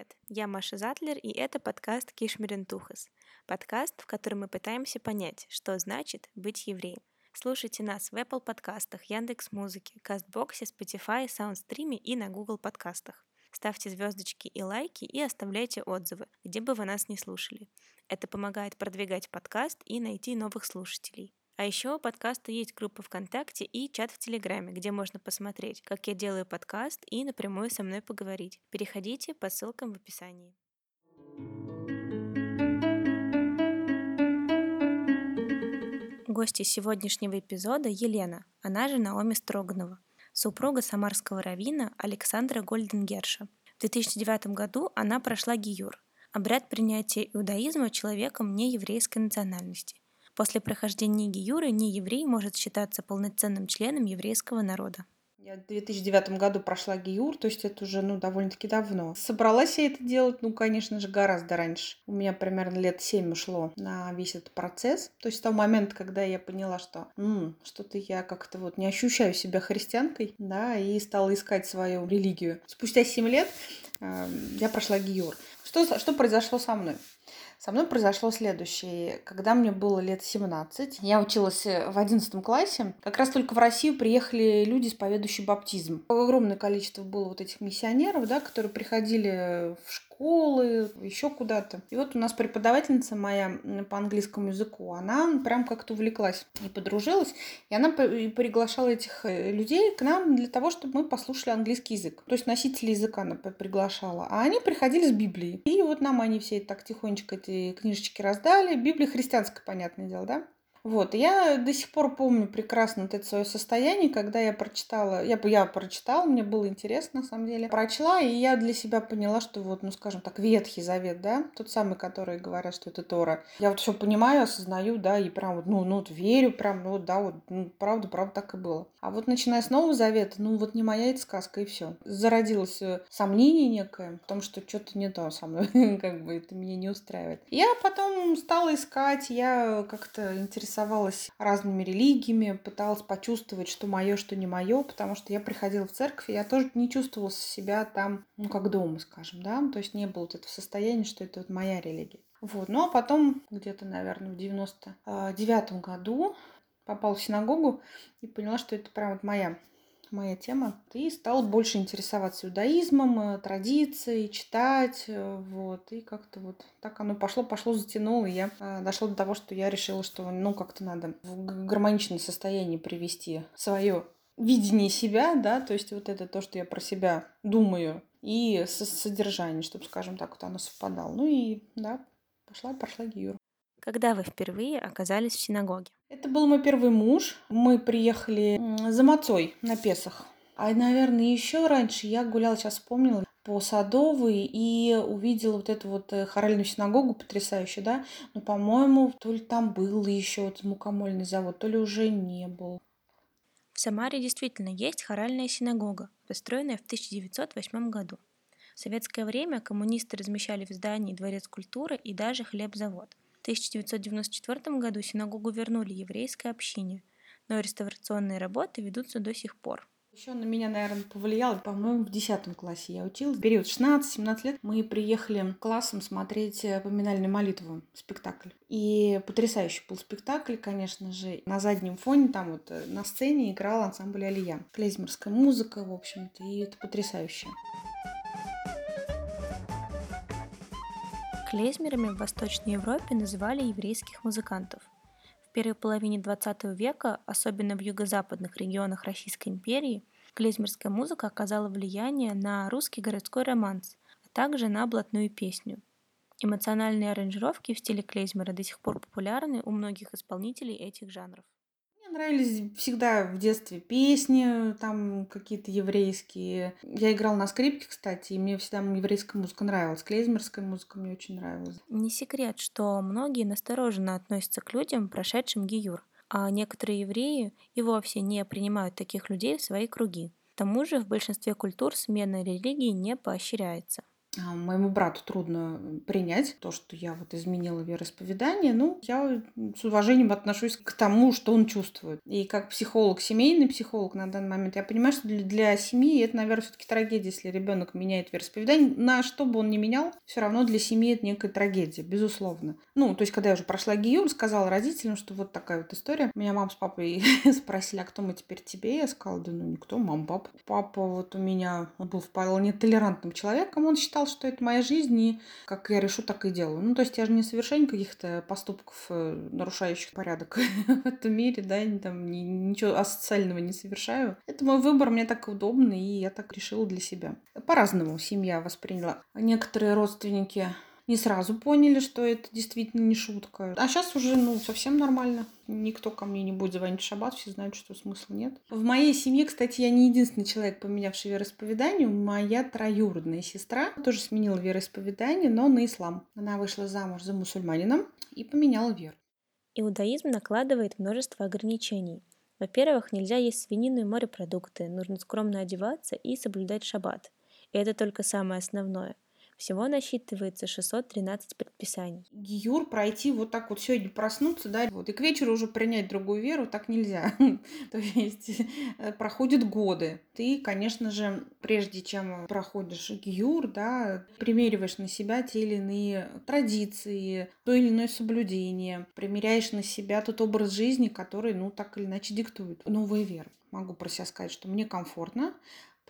Привет, я Маша Затлер, и это подкаст Кишмирентухас. Подкаст, в котором мы пытаемся понять, что значит быть евреем. Слушайте нас в Apple подкастах, Яндекс Музыке, Кастбоксе, Spotify, Саундстриме и на Google подкастах. Ставьте звездочки и лайки и оставляйте отзывы, где бы вы нас не слушали. Это помогает продвигать подкаст и найти новых слушателей. А еще у подкаста есть группа ВКонтакте и чат в Телеграме, где можно посмотреть, как я делаю подкаст и напрямую со мной поговорить. Переходите по ссылкам в описании. Гости сегодняшнего эпизода Елена, она же Наоми Строганова, супруга самарского равина Александра Гольденгерша. В 2009 году она прошла гиюр – обряд принятия иудаизма человеком нееврейской национальности – После прохождения гиюры нееврей может считаться полноценным членом еврейского народа. Я в 2009 году прошла ГИЮР, то есть это уже ну, довольно-таки давно. Собралась я это делать, ну, конечно же, гораздо раньше. У меня примерно лет 7 ушло на весь этот процесс. То есть с того момента, когда я поняла, что что-то я как-то вот не ощущаю себя христианкой, да, и стала искать свою религию. Спустя 7 лет э, я прошла ГИЮР. Что, что произошло со мной? Со мной произошло следующее. Когда мне было лет 17, я училась э, в 11 классе, как раз только в Россию приехали люди, исповедующие баптизм. Огромное количество было вот этих миссионеров, да, которые приходили в школу школы, еще куда-то. И вот у нас преподавательница моя по английскому языку, она прям как-то увлеклась и подружилась, и она приглашала этих э, людей к нам для того, чтобы мы послушали английский язык. То есть носители языка она приглашала. А они приходили с Библией. И вот нам они все так тихонечко эти книжечки раздали. Библия христианская, понятное дело, да? Вот, я до сих пор помню прекрасно это свое состояние, когда я прочитала, я, я прочитала, мне было интересно на самом деле, прочла, и я для себя поняла, что вот, ну скажем так, Ветхий Завет, да, тот самый, который говорят, что это Тора. Я вот все понимаю, осознаю, да, и прям вот, ну, ну вот верю, прям, ну да, вот, ну, правда, правда так и было. А вот начиная с Нового Завета, ну вот не моя эта сказка, и все. Зародилось э, сомнение некое, в том, что что-то не то со мной, как бы это меня не устраивает. Я потом стала искать, я как-то интересовалась интересовалась разными религиями, пыталась почувствовать, что мое, что не мое, потому что я приходила в церковь, и я тоже не чувствовала себя там, ну, как дома, скажем, да, то есть не было вот этого состояния, что это вот моя религия. Вот, ну, а потом, где-то, наверное, в 99 году попала в синагогу и поняла, что это прям вот моя моя тема. И стал больше интересоваться иудаизмом, э, традицией, читать. Э, вот. И как-то вот так оно пошло, пошло, затянуло. И я э, дошла до того, что я решила, что ну как-то надо в гармоничное состояние привести свое видение себя, да, то есть вот это то, что я про себя думаю, и содержание, чтобы, скажем так, вот оно совпадало. Ну и, да, пошла, прошла Гиюр. Когда вы впервые оказались в синагоге? Это был мой первый муж. Мы приехали за Мацой на Песах. А, наверное, еще раньше я гуляла, сейчас вспомнила, по Садовой и увидела вот эту вот э, хоральную синагогу потрясающую, да. Но, по-моему, то ли там был еще вот мукомольный завод, то ли уже не был. В Самаре действительно есть хоральная синагога, построенная в 1908 году. В советское время коммунисты размещали в здании дворец культуры и даже хлебзавод. В 1994 году синагогу вернули еврейской общине, но реставрационные работы ведутся до сих пор. Еще на меня, наверное, повлияло, по-моему, в 10 классе я училась. В период 16-17 лет мы приехали классом смотреть э, поминальную молитву, спектакль. И потрясающий был спектакль, конечно же. На заднем фоне там вот э, на сцене играл ансамбль Алия. Клейзмерская музыка, в общем-то, и это потрясающе. Клезмерами в Восточной Европе называли еврейских музыкантов. В первой половине XX века, особенно в юго-западных регионах Российской империи, клезмерская музыка оказала влияние на русский городской романс, а также на блатную песню. Эмоциональные аранжировки в стиле клезмера до сих пор популярны у многих исполнителей этих жанров нравились всегда в детстве песни, там какие-то еврейские. Я играла на скрипке, кстати, и мне всегда еврейская музыка нравилась. Клейзмерская музыка мне очень нравилась. Не секрет, что многие настороженно относятся к людям, прошедшим гиюр, а некоторые евреи и вовсе не принимают таких людей в свои круги. К тому же в большинстве культур смена религии не поощряется. А, моему брату трудно принять то, что я вот изменила вероисповедание. Ну, я с уважением отношусь к тому, что он чувствует. И как психолог, семейный психолог на данный момент, я понимаю, что для, для семьи это, наверное, все-таки трагедия, если ребенок меняет вероисповедание. На что бы он ни менял, все равно для семьи это некая трагедия, безусловно. Ну, то есть, когда я уже прошла гиюр, сказала родителям, что вот такая вот история. Меня мама с папой спросили, а кто мы теперь тебе? Я сказала, да ну никто, мама, папа. Папа вот у меня, он был вполне толерантным человеком, он считал, что это моя жизнь, и как я решу, так и делаю. Ну, то есть я же не совершаю каких-то поступков, э, нарушающих порядок в этом мире, да, там ничего асоциального не совершаю. Это мой выбор, мне так удобно, и я так решила для себя. По-разному семья восприняла. Некоторые родственники не сразу поняли, что это действительно не шутка. А сейчас уже, ну, совсем нормально. Никто ко мне не будет звонить в шаббат, все знают, что смысла нет. В моей семье, кстати, я не единственный человек, поменявший вероисповедание. Моя троюродная сестра тоже сменила вероисповедание, но на ислам. Она вышла замуж за мусульманином и поменяла веру. Иудаизм накладывает множество ограничений. Во-первых, нельзя есть свинину и морепродукты, нужно скромно одеваться и соблюдать шаббат. И это только самое основное – всего насчитывается 613 предписаний. Гиюр пройти вот так вот сегодня проснуться, да, вот и к вечеру уже принять другую веру так нельзя. То есть э, проходят годы. Ты, конечно же, прежде чем проходишь гиюр, да, примериваешь на себя те или иные традиции, то или иное соблюдение, примеряешь на себя тот образ жизни, который, ну, так или иначе диктует новые веры. Могу про себя сказать, что мне комфортно,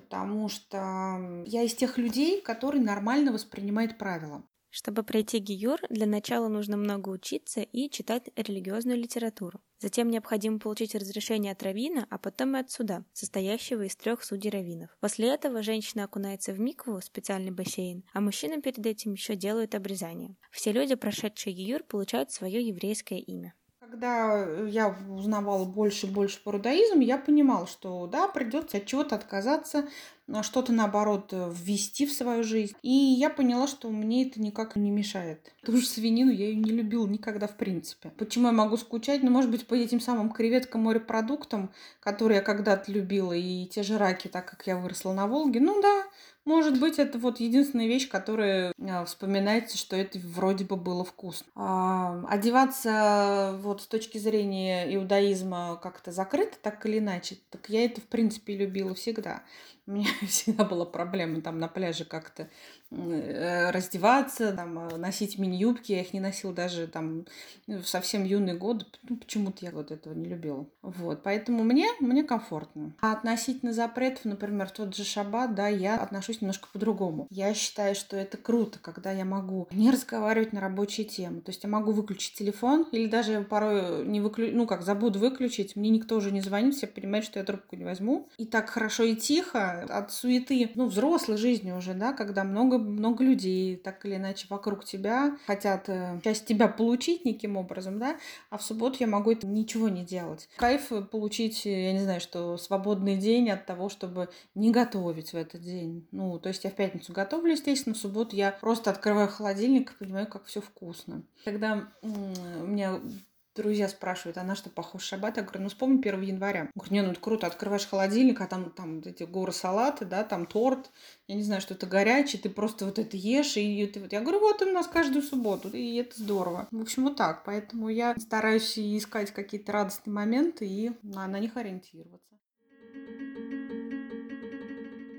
потому что я из тех людей, которые нормально воспринимают правила. Чтобы пройти гиюр, для начала нужно много учиться и читать религиозную литературу. Затем необходимо получить разрешение от равина, а потом и от суда, состоящего из трех судей раввинов. После этого женщина окунается в микву, специальный бассейн, а мужчина перед этим еще делают обрезание. Все люди, прошедшие гиюр, получают свое еврейское имя. Когда я узнавала больше и больше по рудаизму, я понимала, что да, придется от чего-то отказаться, а что-то наоборот ввести в свою жизнь. И я поняла, что мне это никак не мешает. Ту же свинину я ее не любила никогда в принципе. Почему я могу скучать? Ну, может быть, по этим самым креветкам, морепродуктам, которые я когда-то любила, и те же раки, так как я выросла на Волге. Ну да, может быть, это вот единственная вещь, которая а, вспоминается, что это вроде бы было вкусно. А, одеваться вот с точки зрения иудаизма как-то закрыто, так или иначе, так я это в принципе любила всегда. У меня всегда была проблема там на пляже как-то Э, раздеваться, там, э, носить мини-юбки. Я их не носила даже там в совсем юные годы. Ну, почему-то я вот этого не любила. Вот, поэтому мне, мне комфортно. А относительно запретов, например, тот же шаббат, да, я отношусь немножко по-другому. Я считаю, что это круто, когда я могу не разговаривать на рабочие темы. То есть я могу выключить телефон или даже порой не выключу, ну как, забуду выключить, мне никто уже не звонит, все понимают, что я трубку не возьму. И так хорошо и тихо от суеты, ну, взрослой жизни уже, да, когда много много, людей, так или иначе, вокруг тебя хотят э, часть тебя получить неким образом, да, а в субботу я могу это ничего не делать. Кайф получить, я не знаю, что свободный день от того, чтобы не готовить в этот день. Ну, то есть я в пятницу готовлю, естественно, в субботу я просто открываю холодильник и понимаю, как все вкусно. Когда у меня друзья спрашивают, а на что похож шаббат? Я говорю, ну вспомни 1 января. Я говорю, не, ну это круто, открываешь холодильник, а там, там эти горы салаты, да, там торт, я не знаю, что это горячее, ты просто вот это ешь, и ты вот, я говорю, вот у нас каждую субботу, и это здорово. В общем, вот так, поэтому я стараюсь искать какие-то радостные моменты и на, на них ориентироваться.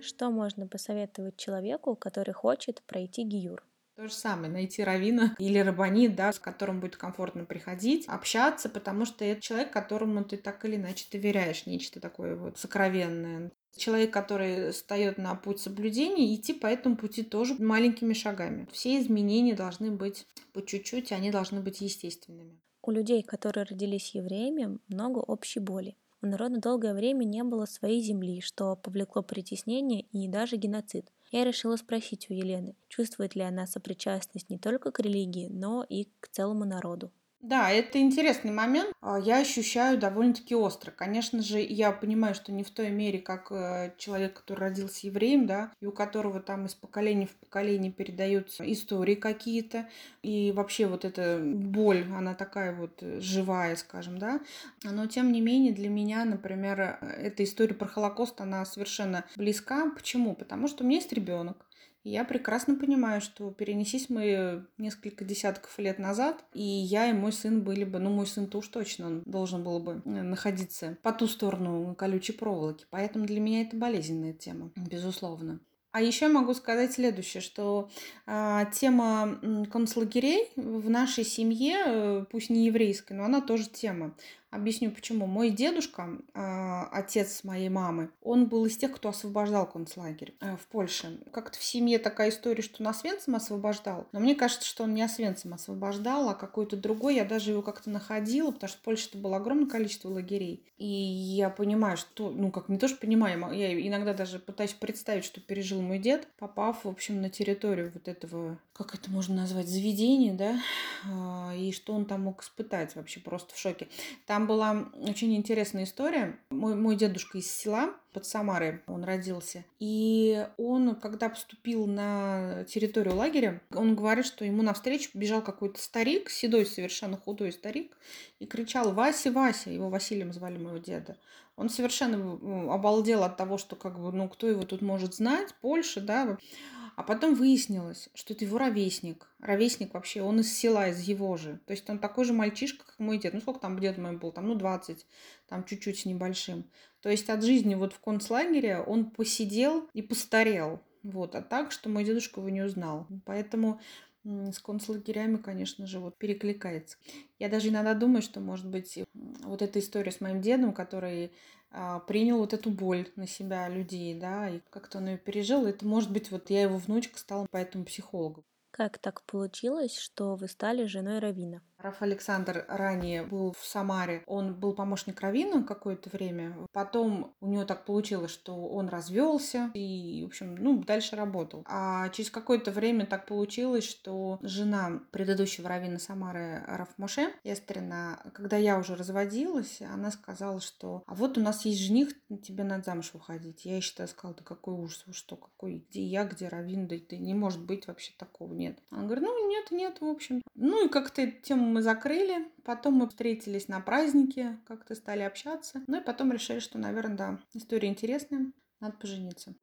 Что можно посоветовать человеку, который хочет пройти гиюр? То же самое, найти равина или рабанит, да, с которым будет комфортно приходить, общаться, потому что это человек, которому ты так или иначе доверяешь, нечто такое вот сокровенное. Человек, который встает на путь соблюдения, идти по этому пути тоже маленькими шагами. Все изменения должны быть по чуть-чуть, они должны быть естественными. У людей, которые родились евреями, много общей боли. У народа долгое время не было своей земли, что повлекло притеснение и даже геноцид. Я решила спросить у Елены, чувствует ли она сопричастность не только к религии, но и к целому народу. Да, это интересный момент. А, я ощущаю довольно-таки остро. Конечно же, я понимаю, что не в той мере, как э, человек, который родился евреем, да, и у которого там из поколения в поколение передаются истории какие-то, и вообще вот эта боль, она такая вот э, живая, скажем, да. Но тем не менее для меня, например, э, эта история про Холокост, она совершенно близка. Почему? Потому что у меня есть ребенок. Я прекрасно понимаю, что перенесись мы несколько десятков лет назад, и я и мой сын были бы, ну, мой сын-то уж точно, он должен был бы э, находиться по ту сторону колючей проволоки. Поэтому для меня это болезненная тема, безусловно. А еще могу сказать следующее, что э, тема концлагерей в нашей семье, э, пусть не еврейской, но она тоже тема. Объясню почему. Мой дедушка, э, отец моей мамы, он был из тех, кто освобождал концлагерь э, в Польше. Как-то в семье такая история, что он Освенцим освобождал. Но мне кажется, что он не Освенцим освобождал, а какой-то другой. Я даже его как-то находила, потому что в Польше было огромное количество лагерей. И я понимаю, что, ну как не то, что понимаю, я иногда даже пытаюсь представить, что пережил мой дед, попав, в общем, на территорию вот этого, как это можно назвать, заведения, да, а, и что он там мог испытать вообще просто в шоке. Там там была очень интересная история. Мой, мой дедушка из села, под Самарой он родился. И он, когда поступил на территорию лагеря, он говорит, что ему навстречу бежал какой-то старик, седой совершенно худой старик, и кричал «Вася, Вася!» Его Василием звали моего деда. Он совершенно обалдел от того, что как бы, ну, кто его тут может знать, Польша, да, а потом выяснилось, что это его ровесник. Ровесник вообще, он из села, из его же. То есть он такой же мальчишка, как мой дед. Ну, сколько там дед мой был? Там, ну, 20, там чуть-чуть с небольшим. То есть от жизни вот в концлагере он посидел и постарел. Вот, а так, что мой дедушка его не узнал. Поэтому с концлагерями, конечно же, вот перекликается. Я даже иногда думаю, что, может быть, вот эта история с моим дедом, который а, принял вот эту боль на себя людей, да, и как-то он ее пережил. Это, может быть, вот я его внучка стала поэтому психологом. Как так получилось, что вы стали женой Равина? Раф Александр ранее был в Самаре. Он был помощник Равина какое-то время. Потом у него так получилось, что он развелся и, в общем, ну, дальше работал. А через какое-то время так получилось, что жена предыдущего Равина Самары Раф Моше, Эстерина, когда я уже разводилась, она сказала, что а вот у нас есть жених, тебе надо замуж выходить. Я считаю, сказала, да какой ужас, что, какой, где я, где Равин, да, да не может быть вообще такого, нет. Она говорит, ну нет, нет, в общем. Ну и как-то тему мы закрыли. Потом мы встретились на празднике, как-то стали общаться. Ну и потом решили, что, наверное, да, история интересная, надо пожениться.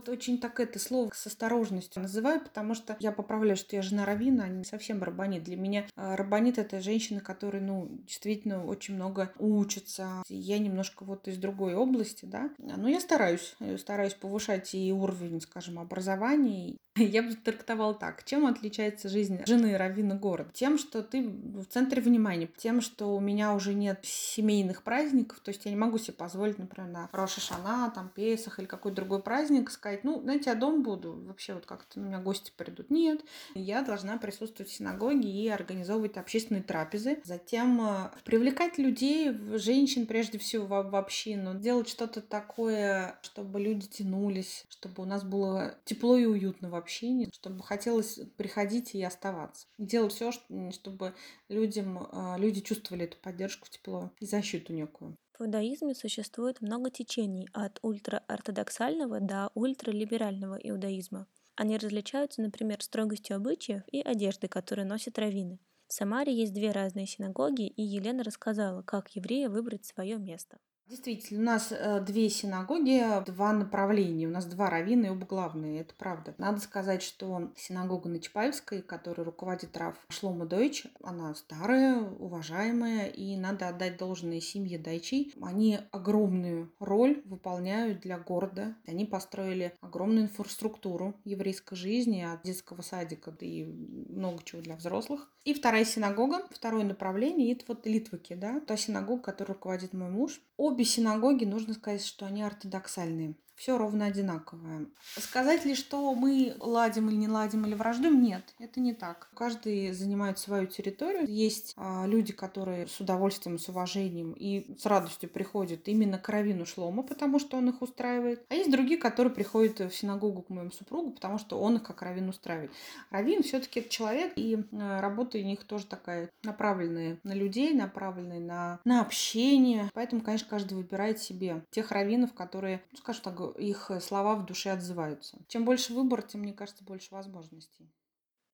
Вот очень так это слово с осторожностью называю, потому что я поправляю, что я жена Равина, а не совсем рабанит. Для меня а, рабанит это женщина, которая, ну, действительно очень много учится. Я немножко вот из другой области, да. Но я стараюсь, стараюсь повышать и уровень, скажем, образования, Я бы трактовал так. Чем отличается жизнь жены раввина города? Тем, что ты в центре внимания. Тем, что у меня уже нет семейных праздников. То есть я не могу себе позволить, например, на Роша Шана, там, Песах или какой-то другой праздник сказать, ну, знаете, я дом буду. Вообще вот как-то у меня гости придут. Нет. Я должна присутствовать в синагоге и организовывать общественные трапезы. Затем э, привлекать людей, женщин прежде всего в, в общину. Делать что-то такое, чтобы люди тянулись, чтобы у нас было тепло и уютно в общении, чтобы хотелось приходить и оставаться. Делать все, чтобы людям, а, люди чувствовали эту поддержку, тепло и защиту некую. В иудаизме существует много течений от ультраортодоксального до ультралиберального иудаизма. Они различаются, например, строгостью обычаев и одежды, которые носят раввины. В Самаре есть две разные синагоги, и Елена рассказала, как евреи выбрать свое место. Действительно, у нас э, две синагоги, два направления. У нас два раввина и оба главные, это правда. Надо сказать, что синагога на Чапаевской, которой руководит Раф Шлома Дойч, она старая, уважаемая, и надо отдать должное семье Дайчей. Они огромную роль выполняют для города. Они построили огромную инфраструктуру еврейской жизни, от детского садика и много чего для взрослых. И вторая синагога, второе направление, это вот Литваки, да, та синагога, которой руководит мой муж. Обе синагоги, нужно сказать, что они ортодоксальные все ровно одинаковое. Сказать ли, что мы ладим или не ладим или враждуем, нет, это не так. Каждый занимает свою территорию. Есть а, люди, которые с удовольствием, с уважением и с радостью приходят именно к Равину Шлома, потому что он их устраивает. А есть другие, которые приходят в синагогу к моему супругу, потому что он их как Равин устраивает. Равин все-таки это человек, и а, работа у них тоже такая направленная на людей, направленная на, на общение. Поэтому, конечно, каждый выбирает себе тех раввинов, которые, ну, скажем так, их э, слова в душе отзываются. Чем больше выбор, тем, мне кажется, больше возможностей.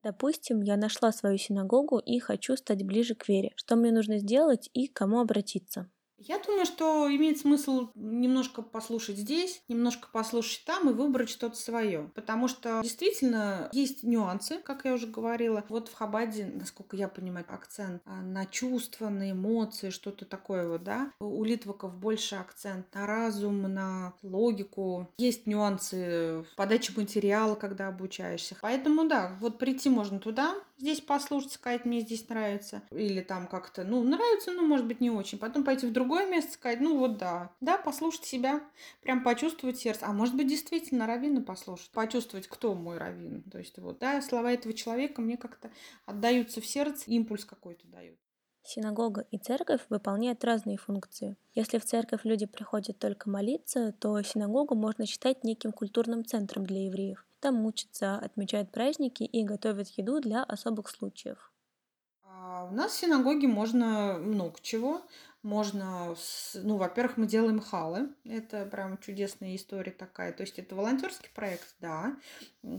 Допустим, я нашла свою синагогу и хочу стать ближе к вере. Что мне нужно сделать и к кому обратиться? Я думаю, что имеет смысл немножко послушать здесь, немножко послушать там и выбрать что-то свое. Потому что действительно есть нюансы, как я уже говорила. Вот в Хабаде, насколько я понимаю, акцент а, на чувства, на эмоции, что-то такое вот, да. У литваков больше акцент на разум, на логику. Есть нюансы в подаче материала, когда обучаешься. Поэтому, да, вот прийти можно туда, здесь послушать, сказать, мне здесь нравится. Или там как-то, ну, нравится, но, может быть, не очень. Потом пойти в другое место, сказать, ну, вот да. Да, послушать себя, прям почувствовать сердце. А может быть, действительно, раввина послушать. Почувствовать, кто мой раввин. То есть, вот, да, слова этого человека мне как-то отдаются в сердце, импульс какой-то дают. Синагога и церковь выполняют разные функции. Если в церковь люди приходят только молиться, то синагогу можно считать неким культурным центром для евреев. Там учатся, отмечают праздники и готовят еду для особых случаев. А у нас в синагоге можно много чего. Можно, ну, во-первых, мы делаем халы. Это прям чудесная история такая. То есть это волонтерский проект, да.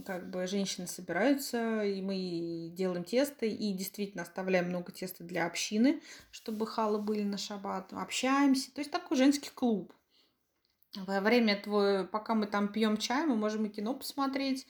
Как бы женщины собираются, и мы делаем тесто, и действительно оставляем много теста для общины, чтобы халы были на шаббат. Общаемся. То есть такой женский клуб. Во время твоего, пока мы там пьем чай, мы можем и кино посмотреть,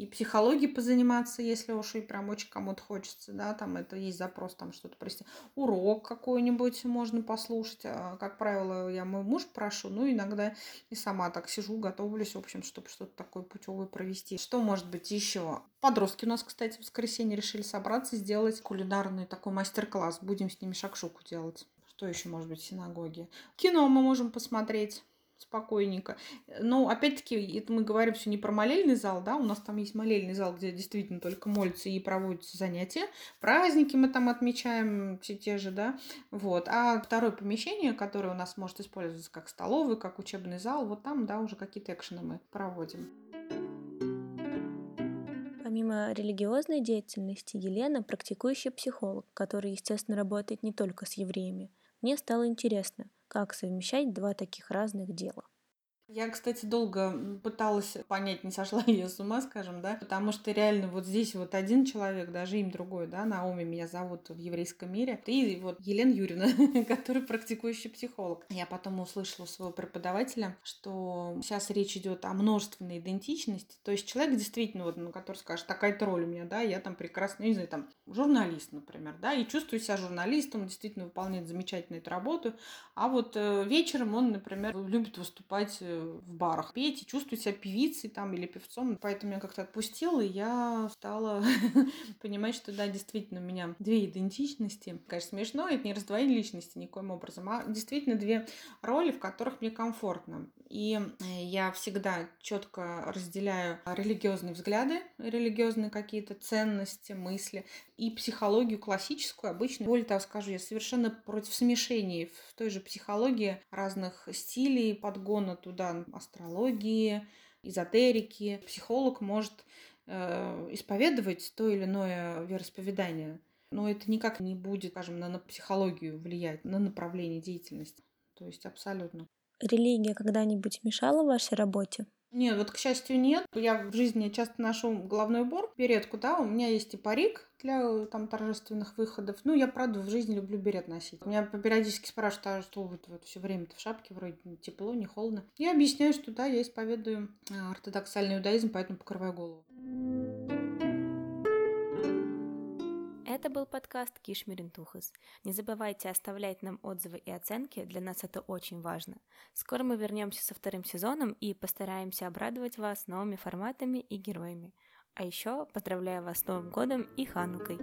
и психологией позаниматься, если уж и прям очень кому-то хочется, да, там это есть запрос, там что-то, прости, урок какой-нибудь можно послушать. А, как правило, я мой муж прошу, ну, иногда и сама так сижу, готовлюсь, в общем, чтобы что-то такое путевое провести. Что может быть еще? Подростки у нас, кстати, в воскресенье решили собраться, сделать кулинарный такой мастер-класс. Будем с ними шакшуку делать. Что еще может быть в синагоге? Кино мы можем посмотреть спокойненько. Но опять-таки, это мы говорим все не про молельный зал, да, у нас там есть молельный зал, где действительно только молятся и проводятся занятия. Праздники мы там отмечаем все те же, да, вот. А второе помещение, которое у нас может использоваться как столовый, как учебный зал, вот там, да, уже какие-то экшены мы проводим. Помимо религиозной деятельности, Елена практикующий психолог, который, естественно, работает не только с евреями. Мне стало интересно – как совмещать два таких разных дела. Я, кстати, долго пыталась понять, не сошла ли я с ума, скажем, да, потому что реально вот здесь вот один человек, даже им другой, да, Наоми меня зовут в еврейском мире, и вот Елена Юрьевна, который практикующий психолог. Я потом услышала своего преподавателя, что сейчас речь идет о множественной идентичности, то есть человек действительно, вот, ну, который скажет, такая-то роль у меня, да, я там прекрасно, не знаю, там, журналист, например, да, и чувствую себя журналистом, действительно выполняет замечательно эту работу, а вот э, вечером он, например, любит выступать э, в барах петь и чувствовать себя певицей там или певцом. Поэтому меня как-то отпустило, и я стала понимать, что да, действительно, у меня две идентичности. Конечно, смешно, это не раздвоение личности никоим образом, а действительно две роли, в которых мне комфортно. И э, я всегда четко разделяю религиозные взгляды, религиозные какие-то ценности, мысли и психологию классическую, обычную. Более того, скажу, я совершенно против смешений в той же психологии разных стилей, подгона туда астрологии, эзотерики. Психолог может э, исповедовать то или иное вероисповедание, но это никак не будет, скажем, на, на психологию влиять, на направление деятельности. То есть абсолютно. Религия когда-нибудь мешала вашей работе? Нет, вот, к счастью, нет. Я в жизни часто ношу головной убор, беретку, да, у меня есть и парик для там торжественных выходов. Ну, я, правда, в жизни люблю берет носить. Меня периодически спрашивают, а что вы вот все время-то в шапке, вроде не тепло, не холодно. Я объясняю, что да, я исповедую а, ортодоксальный иудаизм, поэтому покрываю голову. Это был подкаст Кишмиринтухас. Не забывайте оставлять нам отзывы и оценки, для нас это очень важно. Скоро мы вернемся со вторым сезоном и постараемся обрадовать вас новыми форматами и героями. А еще поздравляю вас с Новым годом и Ханукой!